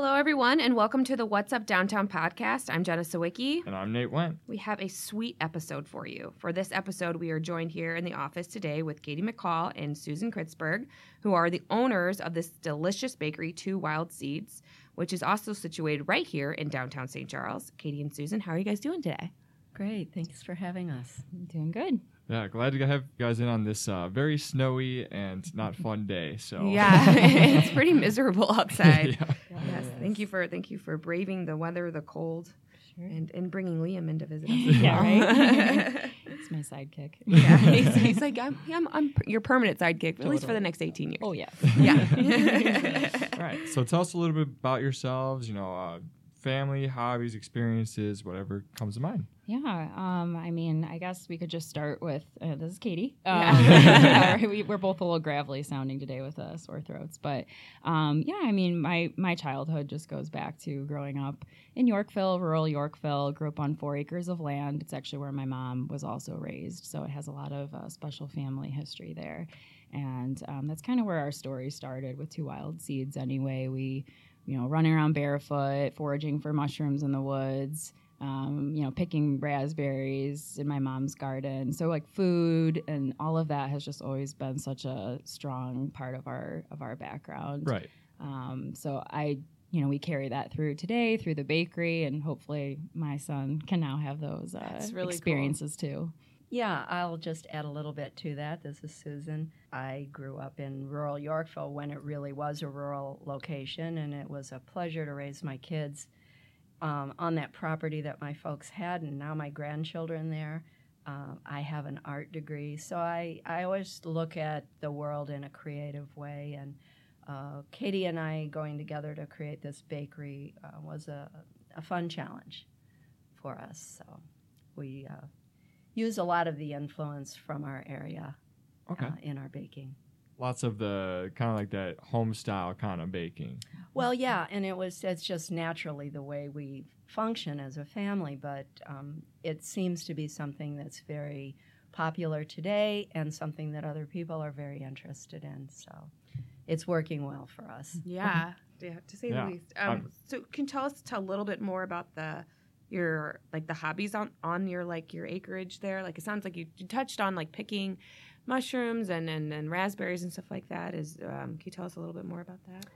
Hello, everyone, and welcome to the What's Up Downtown podcast. I'm Jenna Sawicki. And I'm Nate Went. We have a sweet episode for you. For this episode, we are joined here in the office today with Katie McCall and Susan Kritzberg, who are the owners of this delicious bakery, Two Wild Seeds, which is also situated right here in downtown St. Charles. Katie and Susan, how are you guys doing today? Great. Thanks for having us. Doing good. Yeah, glad to have you guys in on this uh, very snowy and not fun day. So Yeah, it's pretty miserable outside. yeah. Yes, thank you for thank you for braving the weather, the cold, Sure. and, and bringing Liam in to visit us. Yeah, right? It's my sidekick. yeah, he's, he's like I'm, I'm, I'm your permanent sidekick, at least for the next 18 years. Oh yeah. yeah. All right. So tell us a little bit about yourselves. You know, uh, family, hobbies, experiences, whatever comes to mind. Yeah. Um, I mean, I guess we could just start with uh, this is Katie. Yeah. Um, we, we're both a little gravelly sounding today with uh, sore throats, but um, yeah, I mean, my my childhood just goes back to growing up in Yorkville, rural Yorkville. Grew up on four acres of land. It's actually where my mom was also raised, so it has a lot of uh, special family history there. And um, that's kind of where our story started with two wild seeds. Anyway, we you know, running around barefoot, foraging for mushrooms in the woods, um, you know, picking raspberries in my mom's garden. So like food and all of that has just always been such a strong part of our of our background. Right. Um, so I, you know, we carry that through today through the bakery, and hopefully my son can now have those uh, That's really cool. experiences too. Yeah, I'll just add a little bit to that. This is Susan. I grew up in rural Yorkville when it really was a rural location, and it was a pleasure to raise my kids um, on that property that my folks had, and now my grandchildren there. Um, I have an art degree, so I, I always look at the world in a creative way. And uh, Katie and I going together to create this bakery uh, was a, a fun challenge for us. So we uh, use a lot of the influence from our area Okay. uh, in our baking. Lots of the kind of like that home style kind of baking. Well, yeah, and it was it's just naturally the way we function as a family, but um, it seems to be something that's very popular today and something that other people are very interested in. So it's working well for us. yeah, yeah, to say Yeah. the least. Um, so, can you tell us tell a little bit more about the your like the hobbies on on your like your acreage there? Like it sounds like you, you touched on like picking mushrooms and, and and raspberries and stuff like that. Is um, can you tell us a little bit more about that?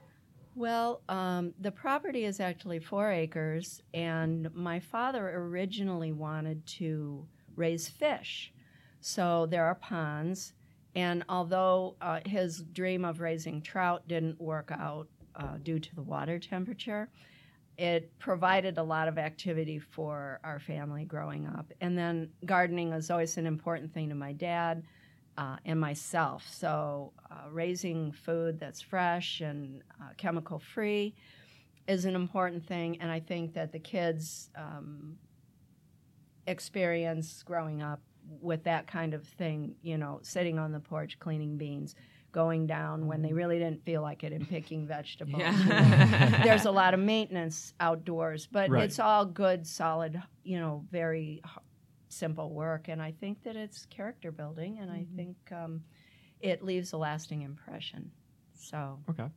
Well, um, the property is actually four acres, and my father originally wanted to raise fish. So there are ponds, and although uh, his dream of raising trout didn't work out uh, due to the water temperature, it provided a lot of activity for our family growing up. And then gardening was always an important thing to my dad uh, and myself. So, uh, raising food that's fresh and uh, chemical free is an important thing. And I think that the kids' um, experience growing up with that kind of thing, you know, sitting on the porch cleaning beans, going down when they really didn't feel like it and picking vegetables. you know. There's a lot of maintenance outdoors, but Right. it's all good, solid, you know, very simple work. And I think that it's character building, and I think um, it leaves a lasting impression. So, Okay.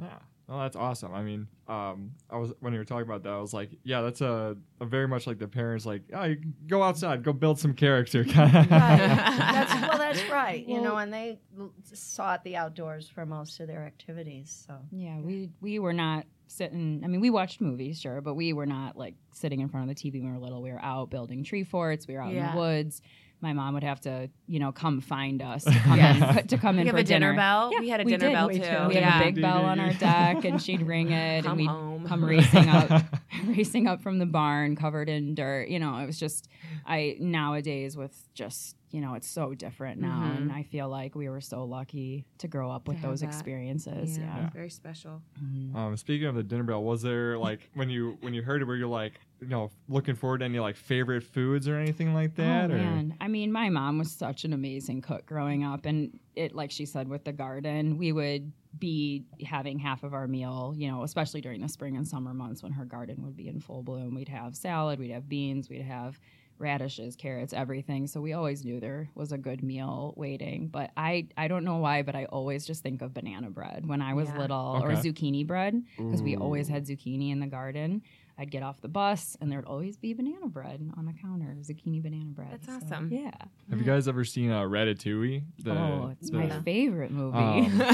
Yeah. Well, that's awesome. I mean, um, I was when you were talking about that, I was like, yeah, that's a, a very much like the parents like, oh, go outside, go build some character. Kind that's well, that's right. You know, and they l- sought the outdoors for most of their activities. So, Yeah, we we were not sitting. I mean, we watched movies, sure, but we were not like sitting in front of the TV when we were little. We were out building tree forts. We were out in the woods. My mom would have to, you know, come find us to come Yes. in to come We in have for a dinner, dinner. bell. Yeah, we had a we dinner did. bell We too. too. We yeah. had a big bell on our deck, and she'd ring it, Come and we'd home. come racing up, racing up from the barn, covered in dirt. You know, it was just. I nowadays with just you know, it's so different now, Mhm. and I feel like we were so lucky to grow up with To have those that. experiences. Yeah, Yeah. very special. Mhm. Um, speaking of the dinner bell, was there like when you when you heard it, were you like you know looking forward to any like favorite foods or anything like that? Oh or? man, I mean, my mom was such an amazing cook growing up, and it, like she said, with the garden, we would be having half of our meal, you know, especially during the spring and summer months when her garden would be in full bloom. We'd have salad, we'd have beans, we'd have radishes, carrots, everything. So we always knew there was a good meal waiting. But I I don't know why, but I always just think of banana bread when I was Yeah. little or zucchini bread because we always had zucchini in the garden. I'd get off the bus and there'd always be banana bread on the counter, zucchini banana bread. That's So, awesome. yeah. Have you guys ever seen uh, Ratatouille? The- oh, it's the- my favorite movie. Um,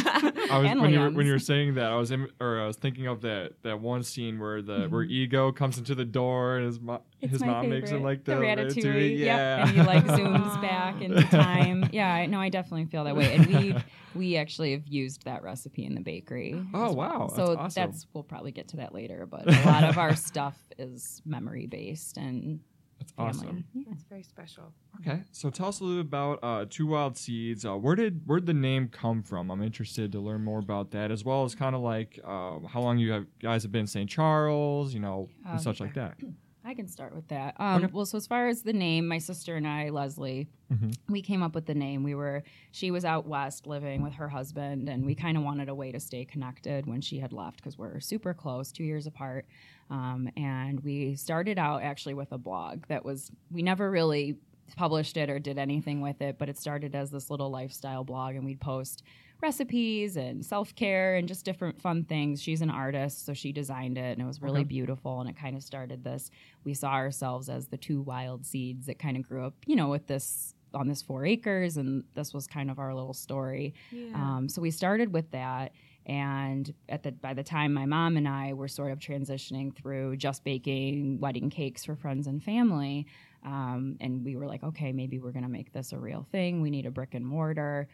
I was And when you were, when you were saying that I was in, or I was thinking of that that one scene where the where Ego comes into the door and his mom his my mom makes him like the, Ratatouille. Yeah, Yep. And he like zooms back into time. Yeah, I know. I definitely feel that way. And we we actually have used that recipe in the bakery. Oh, well. wow. That's So that's we'll probably get to that later. But a lot of our stuff is memory based and That's family. awesome. Yeah. That's very special. Okay, so tell us a little about uh, Two Wild Seeds. Uh, where did where did the name come from? I'm interested to learn more about that, as well as kind of like uh, how long you have, guys have been in St. Charles, you know, and Um, such like that. I can start with that. Um, Okay. Well, so as far as the name, my sister and I, Leslie, Mhm. we came up with the name. We were she was out west living with her husband, and we kind of wanted a way to stay connected when she had left because we're super close, two years apart. Um, and we started out actually with a blog that was we never really published it or did anything with it, but it started as this little lifestyle blog, and we'd post recipes and self care and just different fun things. She's an artist, so she designed it, and it was really Okay. beautiful. And it kind of started this. We saw ourselves as the two wild seeds that kind of grew up, you know, with this on this four acres, and this was kind of our little story. Yeah. Um, so we started with that, and at the by the time my mom and I were sort of transitioning through just baking wedding cakes for friends and family, um, and we were like, okay, maybe we're gonna make this a real thing. We need a brick and mortar.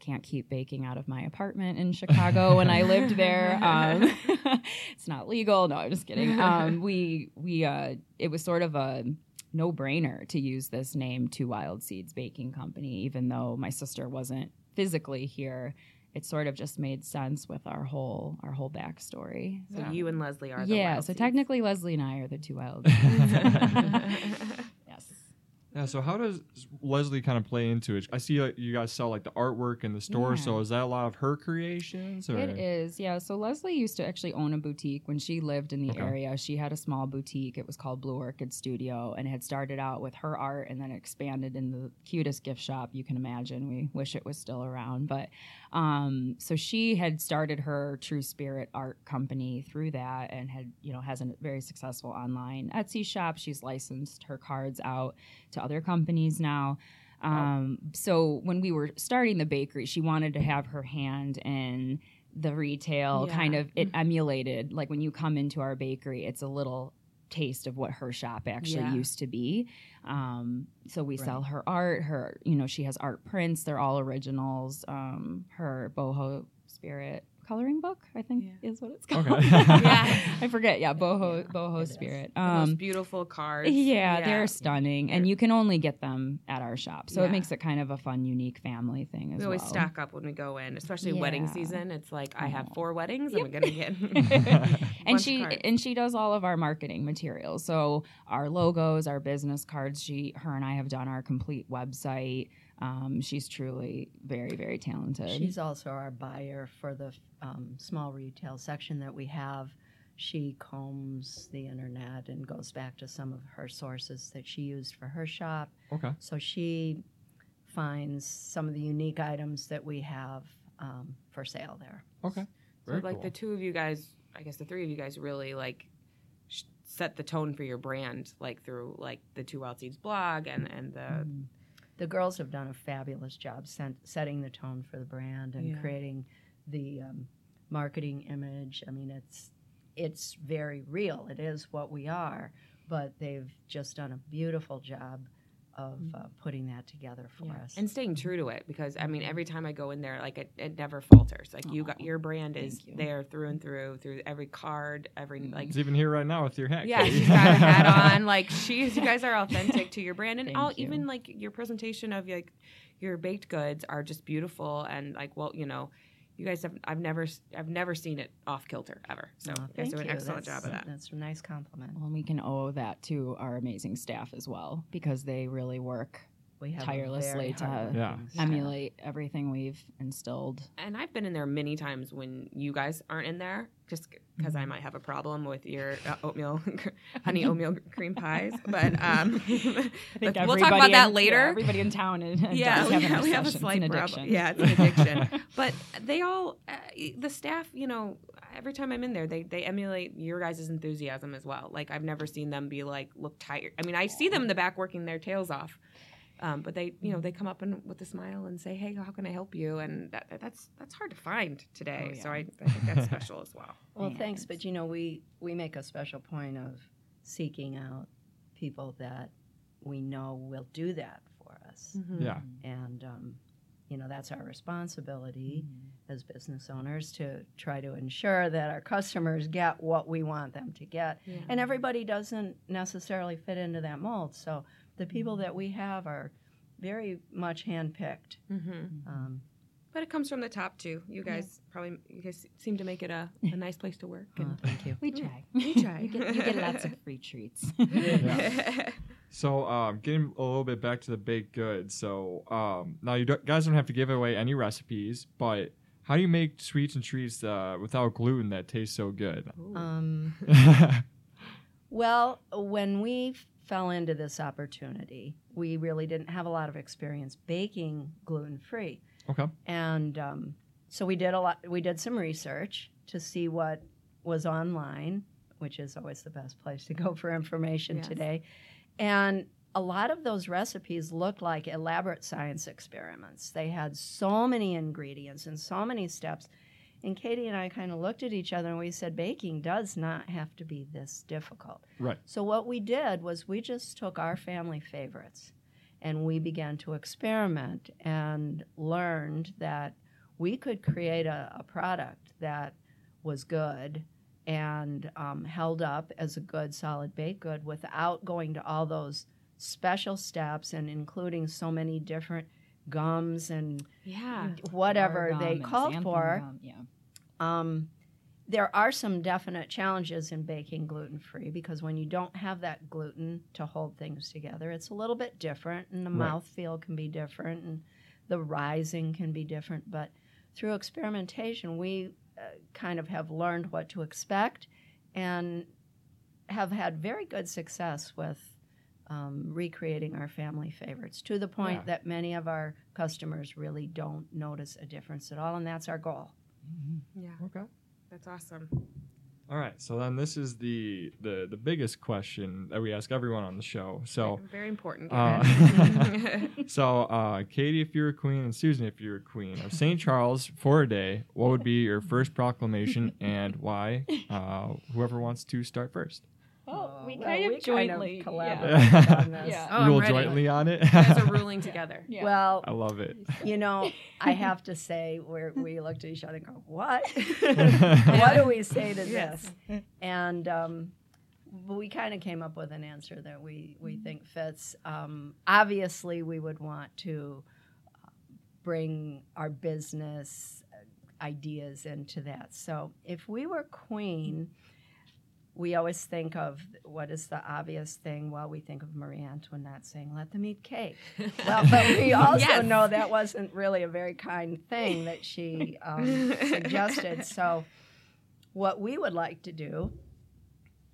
Can't keep baking out of my apartment in Chicago when I lived there. Um, it's not legal. No, I'm just kidding. Um, we we uh, it was sort of a no brainer to use this name, Two Wild Seeds Baking Company, even though my sister wasn't physically here. It sort of just made sense with our whole our whole backstory. so you and Leslie are the yeah, wild so seeds. technically Leslie and I are the two wild. Yeah. So how does Leslie kind of play into it? I see like, you guys sell like the artwork in the store. Yeah. So is that a lot of her creations? Or? It is, yeah. So Leslie used to actually own a boutique when she lived in the Okay. area. She had a small boutique. It was called Blue Orchid Studio, and it had started out with her art, and then expanded in the cutest gift shop you can imagine. We wish it was still around, but um, so she had started her True Spirit art company through that, and had you know has a very successful online Etsy shop. She's licensed her cards out to other companies now. Um, so when we were starting the bakery, she wanted to have her hand in the retail Yeah. kind of it emulated like when you come into our bakery, it's a little taste of what her shop actually Yeah. used to be. Um, so we sell her art. Her, you know, she has art prints. They're all originals. Um, her boho spirit coloring book, I think, Yeah. is what it's called. Okay. Yeah. I forget. Yeah, boho Yeah, boho spirit. The most Um, beautiful cards. yeah, they're stunning, and you can only get them at our shop. So Yeah. it makes it kind of a fun, unique family thing as We always well. stock up when we go in, especially wedding season. It's like I have Oh. four weddings. I'm gonna get. and she cards. and she does all of our marketing materials. So our logos, our business cards. She, her, and I have done our complete website. Um, she's truly very, very talented. She's also our buyer for the um, small retail section that we have. She combs the internet and goes back to some of her sources that she used for her shop. okay. So she finds some of the unique items that we have um, for sale there. Okay. So like cool. the two of you guys, I guess the three of you guys really like sh- set the tone for your brand, like through like the Two Wild Seeds blog and and the Mm. The girls have done a fabulous job sen- setting the tone for the brand and Yeah. creating the um, marketing image. I mean, it's it's very real. It is what we are, but they've just done a beautiful job of uh, putting that together for. Yeah. us. and staying true to it because I mean every time I go in there, like it, it never falters. Like you got your brand is you. there through and through through every card, every Mm. like It's even here right now with your hat. Yeah, Katie. she's got a hat on. Like she's, you guys are authentic to your brand, and Thank all you. even like your presentation of like your baked goods are just beautiful and like well, you know, you guys have I've never I've never seen it off kilter ever. So Oh, you guys do an excellent That's- job of that. That's a nice compliment. Well, we can owe that to our amazing staff as well because they really work we have a tirelessly to Yeah. staff. emulate everything we've instilled. And I've been in there many times when you guys aren't in there, just because Mm-hmm. I might have a problem with your uh, oatmeal, honey oatmeal cream pies. But um, I think we'll talk about everybody that in- later. Yeah, everybody in town is, yeah, does we, have an we have a slight it's an problem. addiction. Yeah, it's an addiction. but they all, uh, the staff, you know, every time I'm in there, they they emulate your guys' enthusiasm as well. Like I've never seen them be like look tired. I mean, I see them in the back working their tails off. Um, but they, you know, they come up and with a smile and say, "Hey, how can I help you?" And that, that's that's hard to find today. Oh, So. I, I think that's special as well. Well, Yeah, thanks, but you know, we we make a special point of seeking out people that we know will do that for us, Yeah. and um, you know that's our responsibility as business owners to try to ensure that our customers get what we want them to get, Yeah. and everybody doesn't necessarily fit into that mold. So the people that we have are very much handpicked. Mm-hmm. Um, But it comes from the top too. You guys probably you guys seem to make it a, a nice place to work. And thank you. We try. we try. you, get, you get lots of free treats. Yeah. So, um, getting a little bit back to the baked goods. So, um, now you don't, guys don't have to give away any recipes, but how do you make sweets and treats uh, without gluten that taste so good? Um, Well, when we fell into this opportunity, we really didn't have a lot of experience baking gluten free, okay. and um, so we did a lot. We did some research to see what was online, which is always the best place to go for information Yes. today, and. A lot of those recipes looked like elaborate science experiments. They had so many ingredients and so many steps. And Katie and I kind of looked at each other and we said, baking does not have to be this difficult. Right. So, what we did was we just took our family favorites and we began to experiment and learned that we could create a, a product that was good and um, held up as a good, solid baked good without going to all those special steps and including so many different gums and yeah. whatever they and called for. gum, Yeah. Um, there are some definite challenges in baking gluten free because when you don't have that gluten to hold things together, it's a little bit different, and the Right. mouthfeel can be different, and the rising can be different. But through experimentation, we uh, kind of have learned what to expect and have had very good success with um, recreating our family favorites to the point Yeah. that many of our customers really don't notice a difference at all, and that's our goal. Yeah. Okay. That's awesome. All right. So then this is the the the biggest question that we ask everyone on the show. So. Very- very important. Uh, so, uh, Katie, if you're a queen, and Susan, if you're a queen of St. Charles for a day, what would be your first proclamation and why? Uh, whoever wants to start first. Oh, we Well, kind of we kind of jointly collaborated Yeah. on this. Yeah. Oh, Rule jointly on it. You guys are ruling together. Yeah. Well, I love it. you know, I have to say, we we looked at each other and go, "What? what do we say to this?" And um, we kind of came up with an answer that we we think fits. Um, obviously, we would want to uh, bring our business uh, ideas into that. So, if we were queen. We always think of what is the obvious thing? Well, we think of Marie Antoinette saying, "Let them eat cake." Well, but we also Yes. know that wasn't really a very kind thing that she um, suggested. So, what we would like to do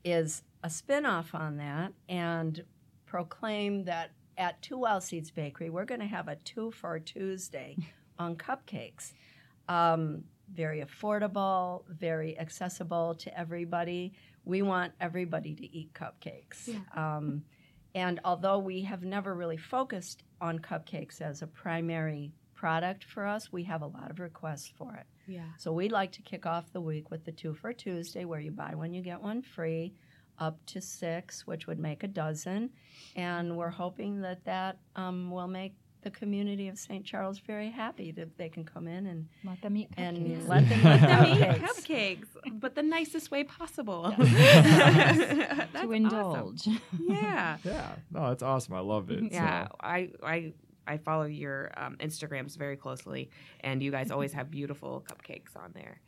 is a spin off on that and proclaim that at Two Wild Seeds Bakery, we're going to have a two for Tuesday on cupcakes. Um, very affordable, very accessible to everybody. We want everybody to eat cupcakes. Um, and although we have never really focused on cupcakes as a primary product for us, we have a lot of requests for it. Yeah. So we'd like to kick off the week with the two for Tuesday, where you buy one, you get one free, up to six, which would make a dozen. And we're hoping that that um, will make the community of St. Charles very happy that they can come in and, Let them eat and cupcakes. let them Let eat them eat cupcakes. cupcakes, but the nicest way possible. Yes. That's to awesome. indulge. Yeah. Yeah. No, that's awesome. I love it. Yeah, So, I I I follow your um, Instagrams very closely, and you guys always have beautiful cupcakes on there.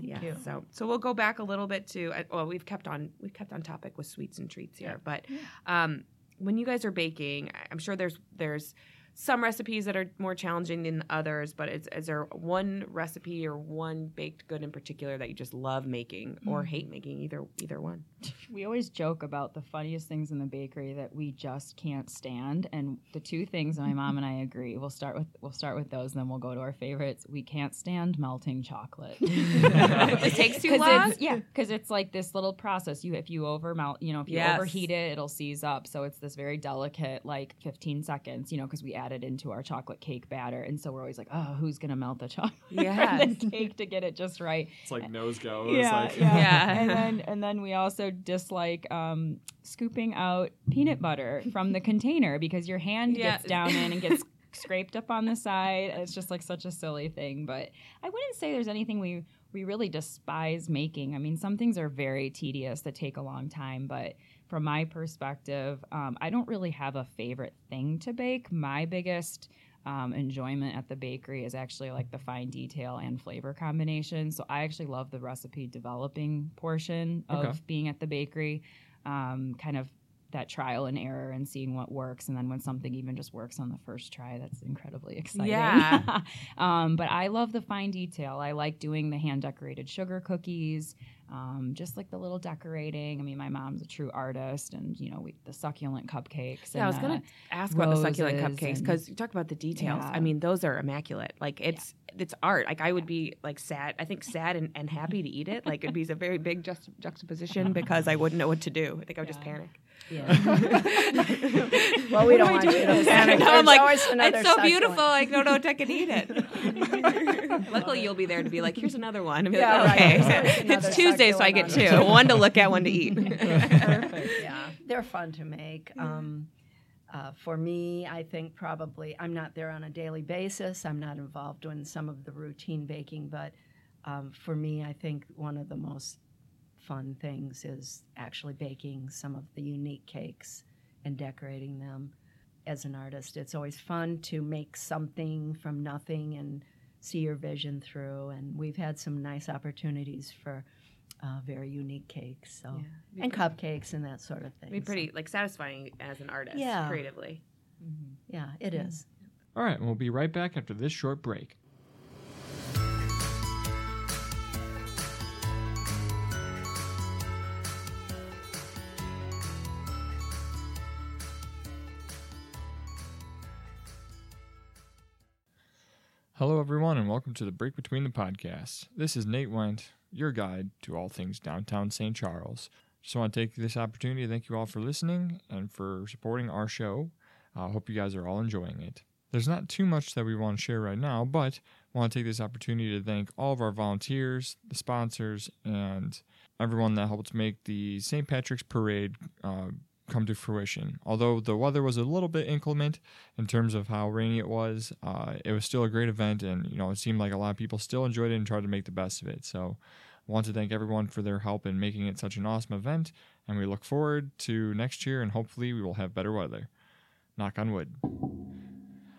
Yeah. you. So so we'll go back a little bit to uh, well we've kept on we've kept on topic with sweets and treats here, but um, when you guys are baking, I'm sure there's there's some recipes that are more challenging than others, but is, is there one recipe or one baked good in particular that you just love making or mm. hate making? Either either one. We always joke about the funniest things in the bakery that we just can't stand, and the two things my mom and I agree. We'll start with we'll start with those, and then we'll go to our favorites. We can't stand melting chocolate. it takes too long. Yeah, because it's like this little process. You if you over melt, you know, if you Yes. overheat it, it'll seize up. So it's this very delicate, like 15 seconds. You know, because we add it into our chocolate cake batter, and so we're always like, oh, who's gonna melt the chocolate Yes. in the cake to get it just right? It's like nose goes. yeah, like, yeah. Yeah. and then and then we also dislike um, scooping out peanut butter from the container because your hand Yeah. gets down in and gets scraped up on the side. It's just like such a silly thing. But I wouldn't say there's anything we we really despise making. I mean, some things are very tedious that take a long time, but from my perspective, um, I don't really have a favorite thing to bake. My biggest um, enjoyment at the bakery is actually like the fine detail and flavor combination. So I actually love the recipe developing portion of Okay. being at the bakery, um, kind of that trial and error and seeing what works. And then when something even just works on the first try, that's incredibly exciting. Yeah. um, but I love the fine detail. I like doing the hand decorated sugar cookies. Um, just like the little decorating. I mean, my mom's a true artist, and you know, we, the succulent cupcakes. Yeah, I was gonna ask about the succulent cupcakes because you talked about the details. Yeah. I mean, those are immaculate. Like it's it's art. Like I would be like sad. I think sad and, and happy to eat it. Like it'd be a very big just, juxtaposition because I wouldn't know what to do. I think I would just Yeah. panic. Well, we don't do want do you to panic. No, I'm like, it's so succulent. beautiful. I don't know if I can eat it. Luckily, you'll be there to be like, here's another one. Yeah, like, right. okay, There's it's Tuesday, so I get two. On. one to look at, one to eat. Perfect. yeah, they're fun to make. Um, uh, for me, I think probably I'm not there on a daily basis. I'm not involved in some of the routine baking, but um, for me, I think one of the most fun things is actually baking some of the unique cakes and decorating them. As an artist, it's always fun to make something from nothing and see your vision through. And we've had some nice opportunities for uh, very unique cakes. So Yeah. and cupcakes and that sort of thing. It'd be So, pretty like satisfying as an artist, Yeah. creatively. yeah, it is. All right, and we'll be right back after this short break. Hello, everyone, and welcome to the Break Between the Podcasts. This is Nate Went, your guide to all things downtown St. Charles. Just want to take this opportunity to thank you all for listening and for supporting our show. I hope you guys are all enjoying it. There's not too much that we want to share right now, but I want to take this opportunity to thank all of our volunteers, the sponsors, and everyone that helped make the St. Patrick's Parade uh, come to fruition. Although the weather was a little bit inclement in terms of how rainy it was, uh, it was still a great event, and you know it seemed like a lot of people still enjoyed it and tried to make the best of it. So, I want to thank everyone for their help in making it such an awesome event, and we look forward to next year, and hopefully we will have better weather. Knock on wood.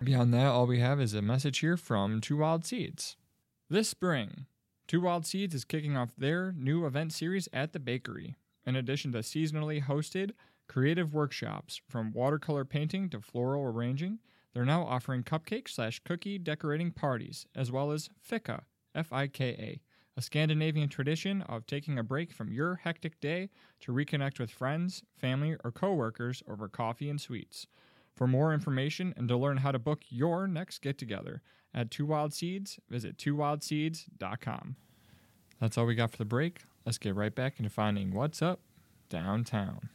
Beyond that, all we have is a message here from Two Wild Seeds. This spring, Two Wild Seeds is kicking off their new event series at the bakery. In addition to seasonally hosted creative workshops from watercolor painting to floral arranging, they're now offering cupcake slash cookie decorating parties, as well as fika, F I K A, a Scandinavian tradition of taking a break from your hectic day to reconnect with friends, family, or coworkers over coffee and sweets. For more information and to learn how to book your next get together at Two Wild Seeds, visit twowildseeds.com. That's all we got for the break. Let's get right back into finding what's up downtown.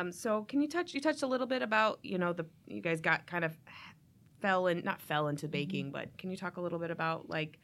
Um, so can you touch? You touched a little bit about you know the you guys got kind of fell in not fell into baking, but can you talk a little bit about like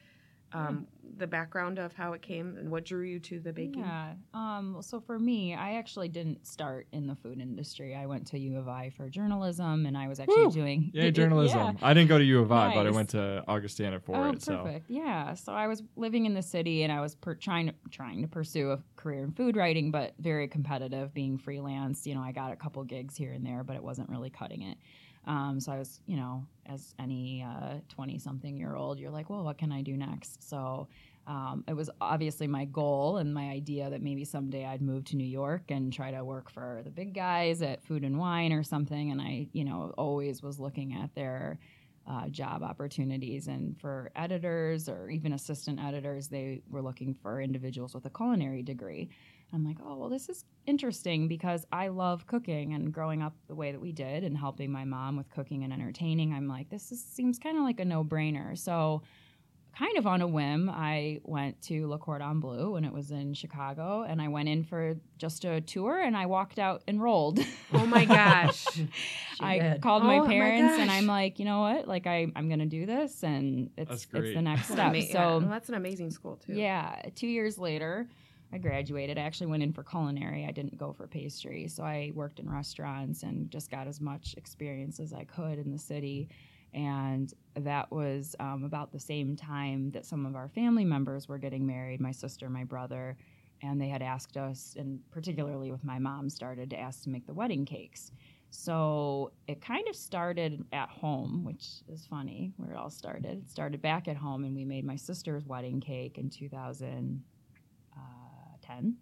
um, the background of how it came and what drew you to the baking? Yeah. Um, so for me, I actually didn't start in the food industry. I went to U of I for journalism, and I was actually Woo! doing Yeah, journalism. yeah. I didn't go to U of I, but I went to Augustana for oh, it. So perfect. Yeah. So I was living in the city, and I was per- trying to trying to pursue a career in food writing, but very competitive, being freelance. You know, I got a couple gigs here and there, but it wasn't really cutting it. Um, so I was, you know, as any twenty something year old, you're like, well, what can I do next? So. Um, it was obviously my goal and my idea that maybe someday I'd move to New York and try to work for the big guys at Food and Wine or something. And I, you know, always was looking at their uh, job opportunities. And for editors or even assistant editors, they were looking for individuals with a culinary degree. I'm like, oh, well, this is interesting because I love cooking and growing up the way that we did and helping my mom with cooking and entertaining. I'm like, this is, seems kind of like a no brainer. So, kind of on a whim, I went to Le Cordon Bleu when it was in Chicago, and I went in for just a tour, and I walked out enrolled. Oh my gosh. I did. called Oh my my parents, and. I'm like, you know what? Like, I I'm gonna do this, and it's it's the next step. ama- yeah, So well, that's an amazing school too. yeah, two years later, I graduated. I actually went in for culinary. I didn't go for pastry. So I worked in restaurants and just got as much experience as I could in the city. And that was um, about the same time that some of our family members were getting married my sister, my brother. And they had asked us, and particularly with my mom, started to ask to make the wedding cakes. So it kind of started at home, which is funny where it all started. It started back at home, and we made my sister's wedding cake in 2010.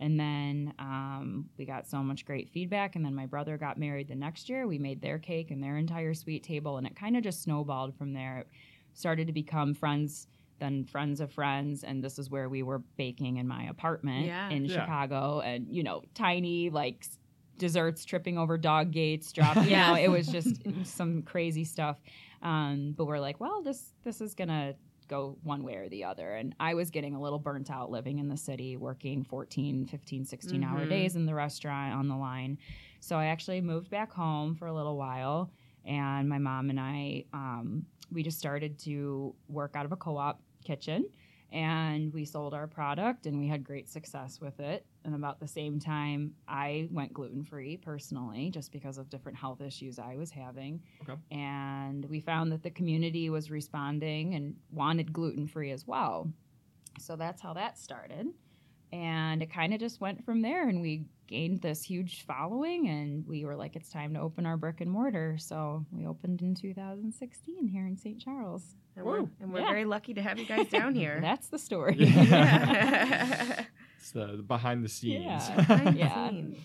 And then um, we got so much great feedback. And then my brother got married the next year. We made their cake and their entire sweet table, and it kind of just snowballed from there. It started to become friends, then friends of friends. And this is where we were baking in my apartment Yeah. in Yeah. Chicago, and you know, tiny like desserts tripping over dog gates, dropping. Yeah. You know, it was just some crazy stuff. Um, but we're like, well, this this is gonna go one way or the other. And I was getting a little burnt out living in the city, working 14, 15, 16 hour Mhm. days in the restaurant on the line. So I actually moved back home for a little while. And my mom and I, um, we just started to work out of a co op kitchen and we sold our product and we had great success with it. And about the same time, I went gluten free personally, just because of different health issues I was having. Okay. And we found that the community was responding and wanted gluten free as well. So that's how that started. And it kind of just went from there. And we gained this huge following. And we were like, it's time to open our brick and mortar. So we opened in 2016 here in St. Charles. And we're, Woo. and we're Yeah. very lucky to have you guys down here. That's the story. Yeah. it's the, the behind the scenes. Yeah. Behind the Yeah. scenes.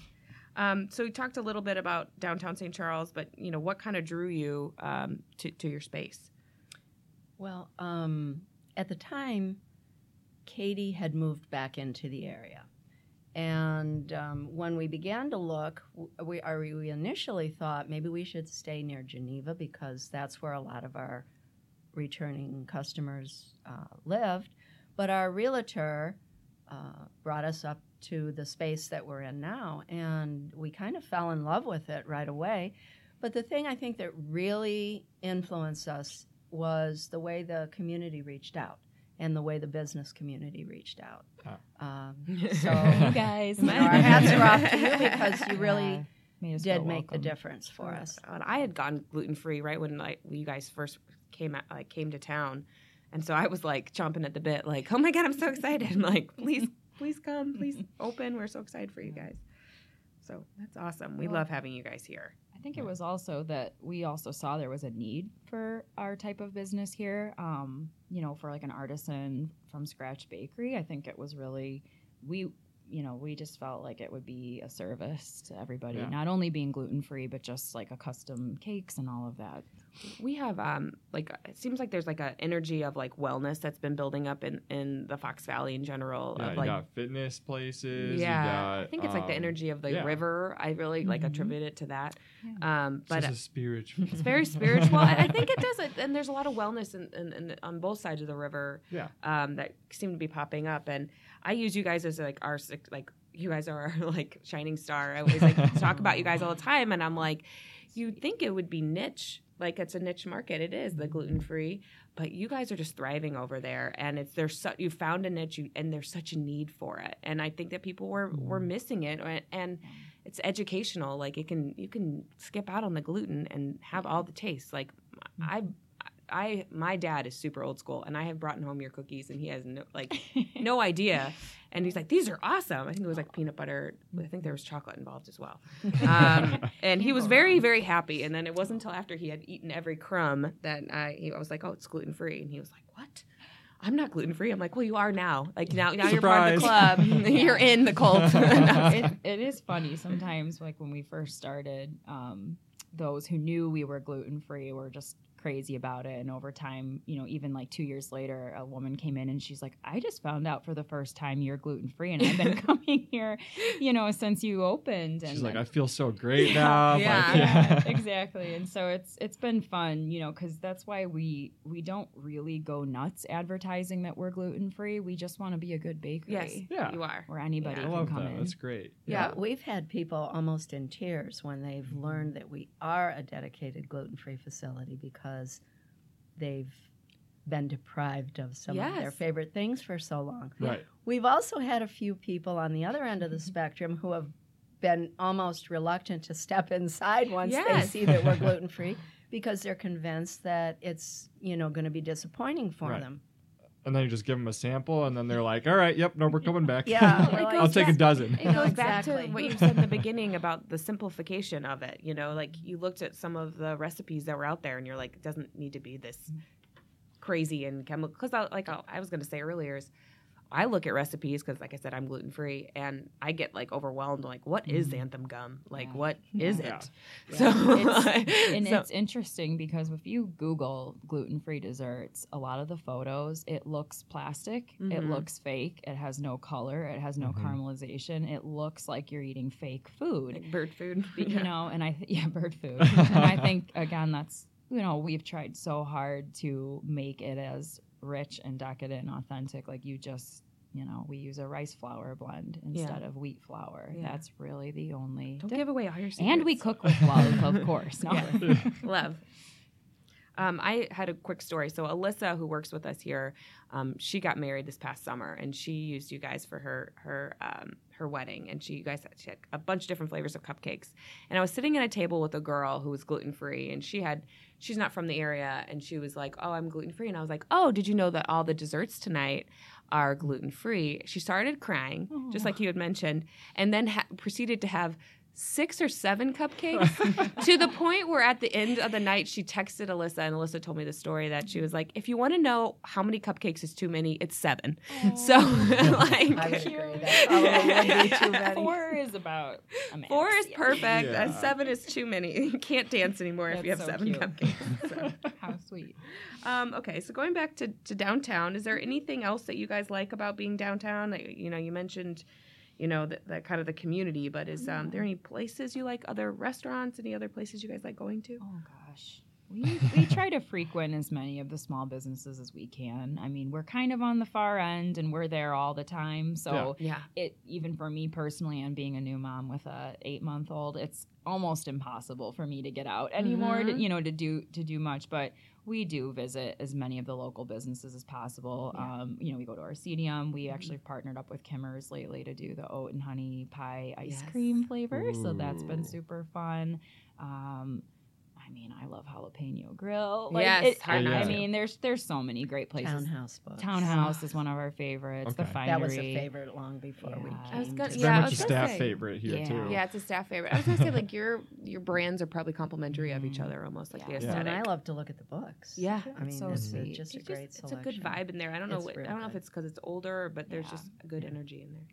Um, so we talked a little bit about downtown St. Charles, but you know what kind of drew you um, to, to your space? Well, um, at the time, Katie had moved back into the area. And um, when we began to look, we, are, we initially thought maybe we should stay near Geneva because that's where a lot of our returning customers uh, lived. But our realtor uh, brought us up to the space that we're in now, and we kind of fell in love with it right away. But the thing I think that really influenced us was the way the community reached out and the way the business community reached out. Um, so you guys. you know, our hats are off to you because you really Yeah, made did make the difference for us. And I had gone gluten free right when like you guys first came at, like came to town, and so I was like chomping at the bit, like, oh my god, I'm so excited! I'm like, please, please come, please open. We're so excited for you guys. So that's awesome. We Well- love having you guys here. I think it was also that we also saw there was a need for our type of business here. Um, you know, for like an artisan from scratch bakery. I think it was really we you know, we just felt like it would be a service to everybody, Yeah. not only being gluten free, but just like a custom cakes and all of that. We have um like it seems like there's like an energy of like wellness that's been building up in in the Fox Valley in general. Yeah, of you like got fitness places. yeah, got, I think it's like the um, energy of the yeah. river. I really like Mhm. attribute it to that. Yeah. Um, But but it's spiritual. it's very spiritual. and I think it does it, and there's a lot of wellness in, in, in, on both sides of the river yeah. um, that seem to be popping up. And I use you guys as like our like you guys are our like shining star. I always like talk about you guys all the time, and I'm like, you think it would be niche, like it's a niche market. It is the mm-hmm. gluten free, but you guys are just thriving over there, and it's there's su- you found a niche, you, and there's such a need for it, and I think that people were were mm-hmm. missing it, and, and it's educational. Like it can you can skip out on the gluten and have all the taste. Like I. I my dad is super old school, and I have brought home your cookies, and he has no like no idea. And he's like, "These are awesome." I think it was like peanut butter. I think there was chocolate involved as well. Um, and he was very very happy. And then it wasn't until after he had eaten every crumb that I he, I was like, "Oh, it's gluten free," and he was like, "What?" I'm not gluten free. I'm like, well, you are now. Like now, now you're part of the club. you're in the cult. it, it is funny sometimes. Like when we first started, um, those who knew we were gluten free were just crazy about it and over time you know even like two years later a woman came in and she's like i just found out for the first time you're gluten free and i've been coming here you know since you opened and She's like, I feel so great now. Yeah. Like, yeah, exactly. And so it's it's been fun, you know, because that's why we we don't really go nuts advertising that we're gluten free. We just want to be a good bakery. yes, Yeah. you are. Where anybody I can love come that. in. That's great. Yeah, we've had people almost in tears when they've Mm-hmm. learned that we are a dedicated gluten free facility because they've been deprived of some of their favorite things for so long. Right. We've also had a few people on the other end of the spectrum who have been almost reluctant to step inside once they see that we're gluten free because they're convinced that it's you know going to be disappointing for Right. them. And then you just give them a sample, and then they're like, "All right, yep, no, we're coming back. Yeah, like, I'll take a dozen." It goes back Exactly. to what you said in the beginning about the simplification of it. You know, like you looked at some of the recipes that were out there, and you're like, it doesn't need to be this crazy and chemical. Because I, like I I was going to say earlier, is I look at recipes because, like I said, I'm gluten free, and I get like overwhelmed. Like, what is xanthan gum? Like, Yeah. what is Yeah. it? Yeah. So, It's- and so- it's interesting because if you Google gluten free desserts, a lot of the photos, it looks plastic, it Mhm. looks fake, it has no color, it has no Mhm. caramelization, it looks like you're eating fake food. like bird food. You know and i th- yeah bird food and i think again that's you know we've tried so hard to make it as rich and decadent and authentic like you just you know we use a rice flour blend instead of wheat flour Yeah. that's really the only Don't di- give away all your secrets. and we cook with love of course no. Yeah. Love. Um, I had a quick story. So Alyssa, who works with us here, um, she got married this past summer, and she used you guys for her her um, her wedding. And she you guys had, she had a bunch of different flavors of cupcakes. And I was sitting at a table with a girl who was gluten free, and she had she's not from the area, and she was like, "Oh, I'm gluten free," and I was like, "Oh, did you know that all the desserts tonight?" Are gluten free. She started crying, just like you had mentioned, and then ha- proceeded to have six or seven cupcakes to the point where at the end of the night she texted Alyssa and Alyssa told me the story that she was like, if you want to know how many cupcakes is too many, it's seven. So like I would agree. That probably too many. four is about a max, four is perfect. Yeah. Uh, seven is too many. You can't dance anymore if you have so seven cute. cupcakes. So. how sweet Um, okay, so going back to, to downtown, is there anything else that you guys like about being downtown? Like, you know, you mentioned, you know, that, that kind of the community, but is um, there any places you like, other restaurants, any other places you guys like going to? Oh gosh. We, we try to frequent as many of the small businesses as we can. I mean, we're kind of on the far end and we're there all the time. So Yeah. it even for me personally and being a new mom with a 8-month-old, it's almost impossible for me to get out anymore to, Mhm. you know to do to do much, but we do visit as many of the local businesses as possible. Yeah. Um, you know, we go to Arcedium. We actually have partnered up with Kimmer's lately to do the oat and honey pie ice Yes. cream flavor. So that's been super fun. Um, I mean, I love jalapeno grill. Yes, it- hard not I mean, there's there's so many great places. Townhouse books. Townhouse is one of our favorites. The finery. That was a favorite long before we came. I was gonna- to yeah, I Very much a staff say. favorite here Yeah. too. Yeah, it's a staff favorite. I was gonna say like your your brands are probably complementary of each Mhm. other, almost like Yeah. the Yeah, and. I love to look at the books. Yeah. I mean, It's so it's a- sweet. just a It's great it's a good vibe in there. I don't know. What, I don't know if it's because it's older, but there's Yeah. just a good Yeah. energy in there.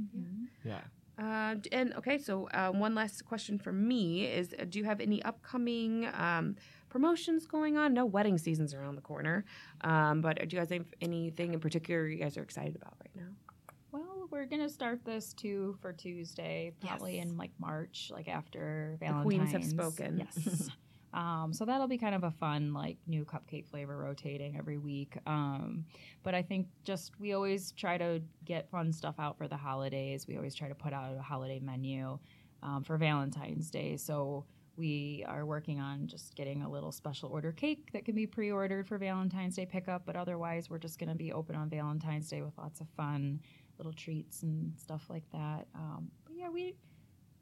Mhm. Yeah. Uh, and okay, so uh, one last question for me is: uh, Do you have any upcoming um, promotions going on? No wedding season's around the corner, um, but do you guys have anything in particular you guys are excited about right now? Well, we're gonna start this two for Tuesday, probably Yes. in like March, like after The Valentine's. queens have spoken. Yes. um, so that'll be kind of a fun, like new cupcake flavor rotating every week. Um, but I think just we always try to get fun stuff out for the holidays. We always try to put out a holiday menu um, for Valentine's Day. So we are working on just getting a little special order cake that can be pre-ordered for Valentine's Day pickup. But otherwise, we're just going to be open on Valentine's Day with lots of fun little treats and stuff like that. Um, but yeah, we.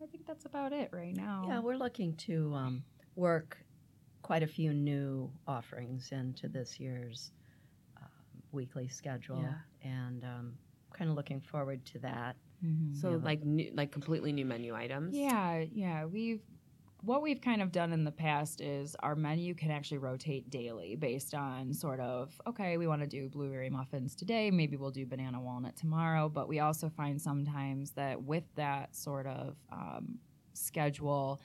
I think that's about it right now. Yeah, we're looking to um, work quite a few new offerings into this year's um, weekly schedule, Yeah. and um, kind of looking forward to that. Mhm. So Yeah. like new, like completely new menu items. Yeah, yeah. We've what we've kind of done in the past is our menu can actually rotate daily based on sort of okay, we want to do blueberry muffins today, maybe we'll do banana walnut tomorrow. But we also find sometimes that with that sort of um, schedule,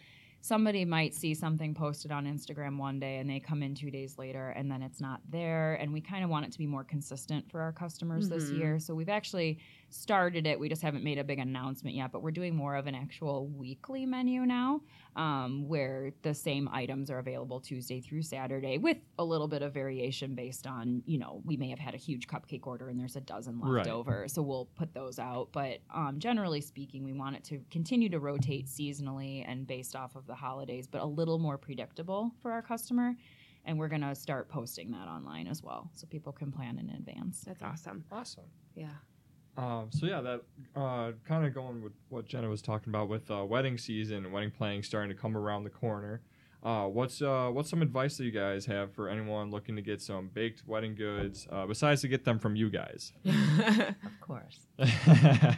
somebody might see something posted on Instagram one day and they come in two days later and then it's not there. And we kind of want it to be more consistent for our customers this Mhm. year. So we've actually started it. We just haven't made a big announcement yet, but we're doing more of an actual weekly menu now um, where the same items are available Tuesday through Saturday with a little bit of variation based on, you know, we may have had a huge cupcake order and there's a dozen left Right. over. So we'll put those out. But um, generally speaking, we want it to continue to rotate seasonally and based off of the holidays, but a little more predictable for our customer. And we're going to start posting that online as well so people can plan in advance. That's awesome. Awesome. Yeah. Um, so yeah, that uh, kind of going with what Jenna was talking about with uh, wedding season and wedding planning starting to come around the corner. Uh, what's uh, what's some advice that you guys have for anyone looking to get some baked wedding goods uh, besides to get them from you guys? Of course.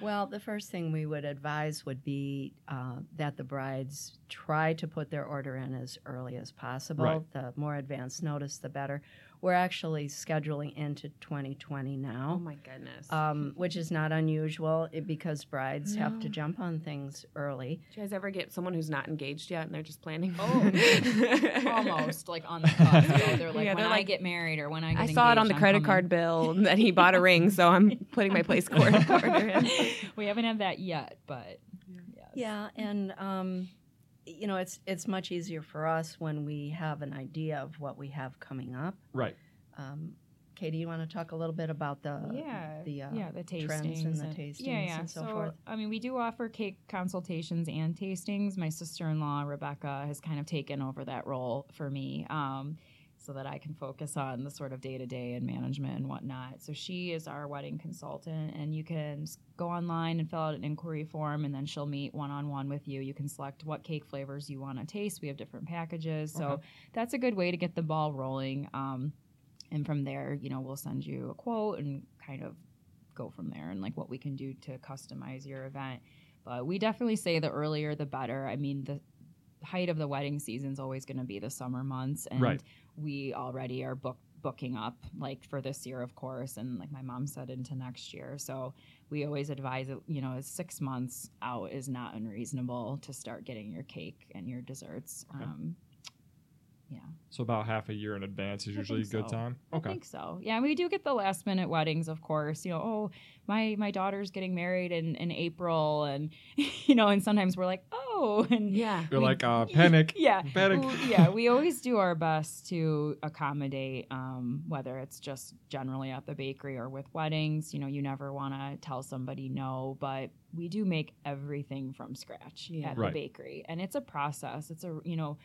Well, the first thing we would advise would be uh, that the brides try to put their order in as early as possible. Right. The more advance notice, the better. We're actually scheduling into 2020 now. oh now, my goodness. um, which is not unusual eh, because brides have to jump on things early. Do you guys ever get someone who's not engaged yet and they're just planning? Oh, almost like on the cusp. So they're like, Yeah, when they're I like, get married or when I get I saw it on the I'm credit coming." card bill that he bought a ring, so I'm putting my place order in. we haven't had that yet, but yes. Yeah, and um, you know, it's it's much easier for us when we have an idea of what we have coming up. right. Um, Katie, you want to talk a little bit about the yeah, the uh, yeah, the tastings trends and the tastings yeah, yeah. and so forth? I mean, we do offer cake consultations and tastings. My sister-in-law Rebecca has kind of taken over that role for me, um, so that I can focus on the sort of day-to-day and management and whatnot. So she is our wedding consultant, and you can go online and fill out an inquiry form, and then she'll meet one-on-one with you. You can select what cake flavors you want to taste. We have different packages, so Okay. that's a good way to get the ball rolling. Um, and from there, you know, we'll send you a quote and kind of go from there and like what we can do to customize your event. But we definitely say the earlier the better. I mean, the height of the wedding season is always going to be the summer months, and Right. We already are book booking up like for this year, of course, and like my mom said into next year. So we always advise. You know, six months out is not unreasonable to start getting your cake and your desserts. Okay. Um, yeah. So about half a year in advance is I usually a think good so. time. I think so. Yeah, we do get the last minute weddings, of course. You know, oh, my my daughter's getting married in in April, and you know, and sometimes we're like, oh, and Yeah. You're we- like uh, panic. yeah, Panic. well, yeah. We always do our best to accommodate, um, whether it's just generally at the bakery or with weddings. You know, you never want to tell somebody no, but we do make everything from scratch Yeah. at Right. the bakery, and it's a process. It's a you know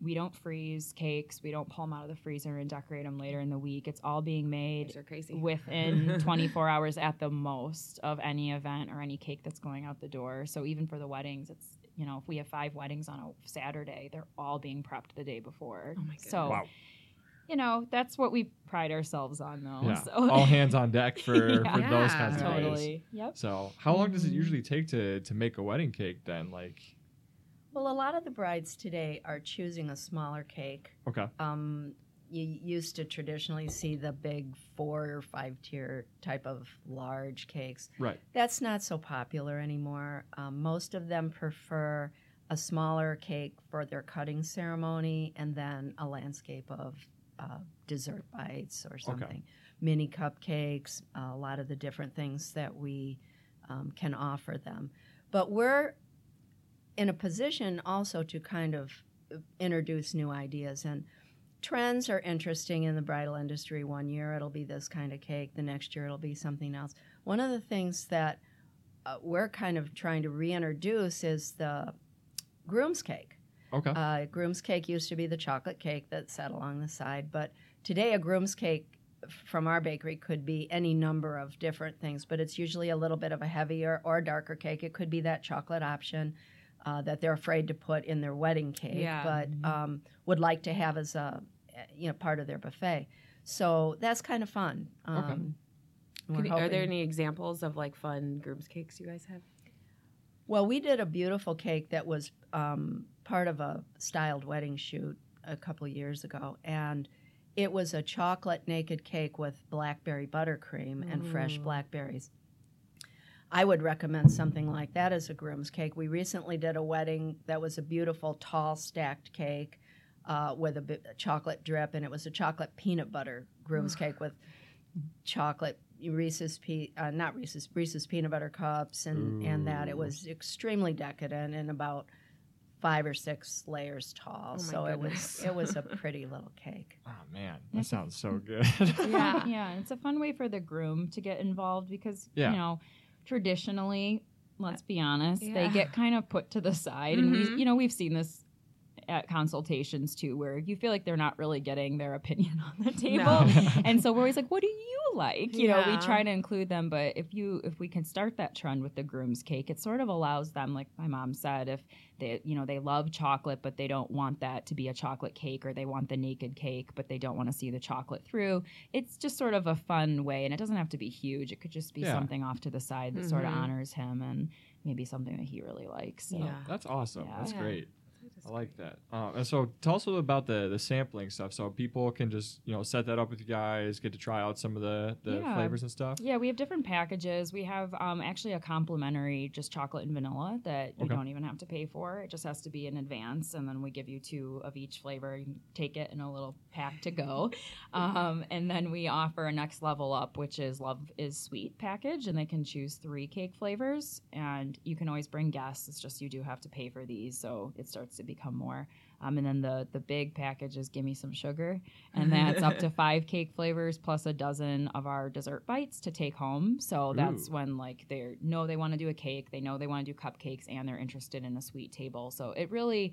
we don't freeze cakes. We don't pull them out of the freezer and decorate them later in the week. It's all being made crazy. within 24 hours at the most of any event or any cake that's going out the door. So even for the weddings, it's you know if we have five weddings on a Saturday, they're all being prepped the day before. Oh my So Wow. you know that's what we pride ourselves on, though. Yeah. So All hands on deck for, Yeah. for those Yeah. kinds of days. totally. Yep. So how long does it Mhm. usually take to to make a wedding cake then? Like Well, a lot of the brides today are choosing a smaller cake. okay. Um, you used to traditionally see the big four or five tier type of large cakes. Right. That's not so popular anymore. Um, most of them prefer a smaller cake for their cutting ceremony and then a landscape of uh, dessert bites or something. Mini cupcakes, a lot of the different things that we um, can offer them. But we're in a position also to kind of introduce new ideas and trends are interesting in the bridal industry one year it'll be this kind of cake the next year it'll be something else one of the things that uh, we're kind of trying to reintroduce is the groom's cake Okay. Uh, groom's cake used to be the chocolate cake that sat along the side, but today a groom's cake from our bakery could be any number of different things, but it's usually a little bit of a heavier or darker cake. It could be that chocolate option uh, that they're afraid to put in their wedding cake, Yeah. but um, would like to have as a you know part of their buffet. So that's kind of fun. Um, you- are there any examples of like fun groom's cakes you guys have? Well, we did a beautiful cake that was um, part of a styled wedding shoot a couple years ago, and it was a chocolate naked cake with blackberry buttercream and fresh Mm. blackberries. I would recommend something like that as a groom's cake. We recently did a wedding that was a beautiful, tall, stacked cake uh, with a bit chocolate drip, and it was a chocolate peanut butter groom's cake with chocolate Reese's pe- uh, not Reese's Reese's peanut butter cups and and that it was extremely decadent and about five or six layers tall. Oh my so it was it was a pretty little cake. Oh man, that sounds so good. yeah, yeah. It's a fun way for the groom to get involved because Yeah. you know, traditionally, let's be honest, Yeah. they get kind of put to the side, and Mhm. we, you know, we've seen this at consultations too, where you feel like they're not really getting their opinion on the table, No. and so we're always like, "What do you like?" You know, we try to include them, but if you if we can start that trend with the groom's cake, it sort of allows them, like my mom said, if they you know they love chocolate, but they don't want that to be a chocolate cake, or they want the naked cake, but they don't want to see the chocolate through. It's just sort of a fun way, and it doesn't have to be huge. It could just be Yeah. something off to the side that sort of Mhm. honors him and maybe something that he really likes. So. Yeah. That's awesome. Yeah. That's Yeah. great. I like that. Uh, and so, tell us a little about the the sampling stuff, so people can just you know set that up with you guys, get to try out some of the the Yeah. flavors and stuff. Yeah, we have different packages. We have um, actually a complimentary just chocolate and vanilla that you Okay. don't even have to pay for. It just has to be in advance, and then we give you two of each flavor. You can take it in a little pack to go. Um, and then we offer a next level up, which is Love is Sweet package, and they can choose three cake flavors. And you can always bring guests. It's just you do have to pay for these, so it starts to become more. Um, and then the the big package is Gimme Some Sugar, and that's up to five cake flavors plus a dozen of our dessert bites to take home. So that's Ooh. when like they know they want to do a cake, they know they want to do cupcakes, and they're interested in a sweet table. So it really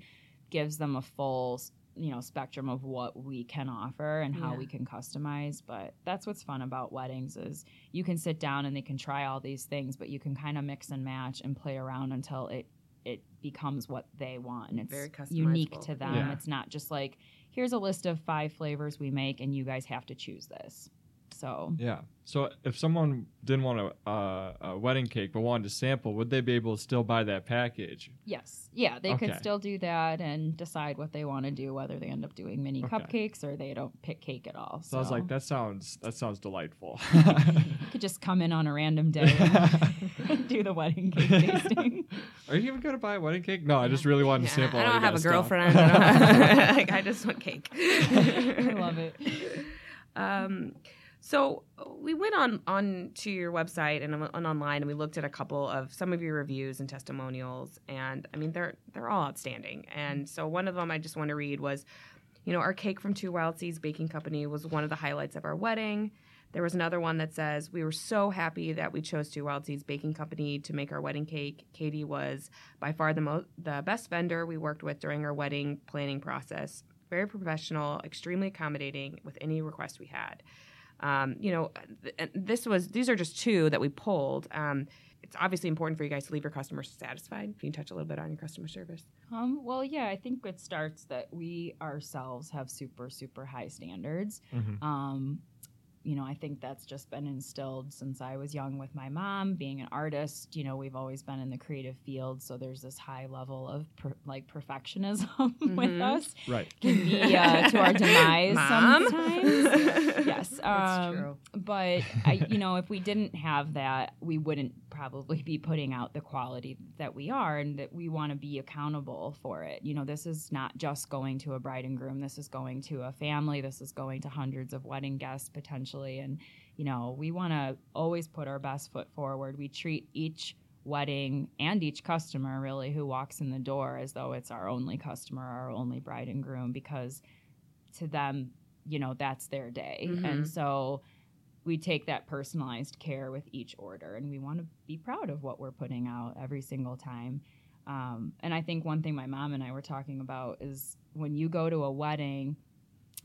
gives them a full you know spectrum of what we can offer and how Yeah. we can customize but that's what's fun about weddings is you can sit down and they can try all these things but you can kind of mix and match and play around until it it becomes what they want and it's Very unique to them. Yeah. it's not just like here's a list of five flavors we make and you guys have to choose this so Yeah. So, if someone didn't want a, uh, a wedding cake but wanted to sample, would they be able to still buy that package? Yes. Yeah, they Okay. could still do that and decide what they want to do, whether they end up doing mini Okay. cupcakes or they don't pick cake at all. So I was like, that sounds that sounds delightful. you could just come in on a random day and do the wedding cake tasting. Are you even gonna buy a wedding cake? No, I just really wanted to sample. I don't you have a stuff. girlfriend. I, don't- like, I just want cake. I love it. Um, so we went on on to your website and, online, and we looked at a couple of some of your reviews and testimonials, and I mean they're they're all outstanding. And so one of them I just want to read was, you know, our cake from Two Wild Seeds Baking Company was one of the highlights of our wedding. There was another one that says we were so happy that we chose Two Wild Seeds Baking Company to make our wedding cake. Katie was by far the most the best vendor we worked with during our wedding planning process. Very professional, extremely accommodating with any request we had. Um, you know, th- this was these are just two that we pulled. Um, it's obviously important for you guys to leave your customers satisfied. Can you touch a little bit on your customer service? Um, well, yeah, I think it starts that we ourselves have super, super high standards. Mhm. Um, you know, I think that's just been instilled since I was young with my mom. Being an artist, you know, we've always been in the creative field, so there's this high level of per, like perfectionism with Mhm. us. Right. Can be uh, to our demise Mom? sometimes. yes, That's um, true. but I, you know, if we didn't have that, we wouldn't probably be putting out the quality that we are, and that we want to be accountable for it. You know, this is not just going to a bride and groom. This is going to a family. This is going to hundreds of wedding guests potentially, and you know, we want to always put our best foot forward. We treat each wedding and each customer really who walks in the door as though it's our only customer, our only bride and groom, because to them, you know, that's their day. Mhm. And so we take that personalized care with each order and we want to be proud of what we're putting out every single time. Um, and I think one thing my mom and I were talking about is when you go to a wedding,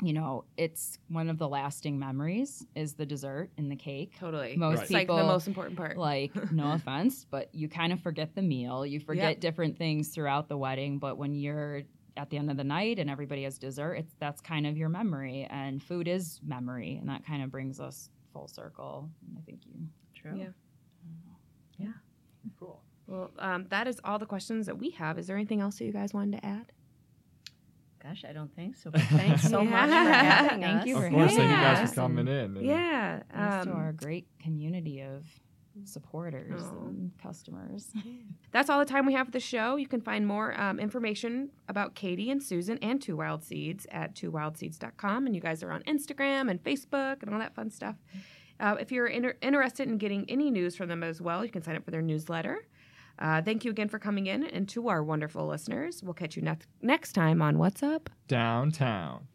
you know, it's one of the lasting memories is the dessert and the cake. Totally. Most Right. It's like the most important part. like no offense, but you kind of forget the meal. You forget Yep. different things throughout the wedding, but when you're at the end of the night and everybody has dessert, it's that's kind of your memory and food is memory and that kind of brings us full circle. And I think you True. Yeah. Yeah. Cool. Well, um, that is all the questions that we have. Is there anything else that you guys wanted to add? Gosh, I don't think so. But thanks so much for Yeah. having Thank us. you Of for course, thank you guys for coming in. and- Yeah. thanks to um, our great community of supporters Oh. and customers. That's all the time we have for the show. You can find more um, information about Katie and Susan and Two Wild Seeds at twowildseeds.com. And you guys are on Instagram and Facebook and all that fun stuff. Uh, if you're inter- interested in getting any news from them as well, you can sign up for their newsletter. Uh, thank you again for coming in. And to our wonderful listeners, we'll catch you next next time on What's Up. Downtown.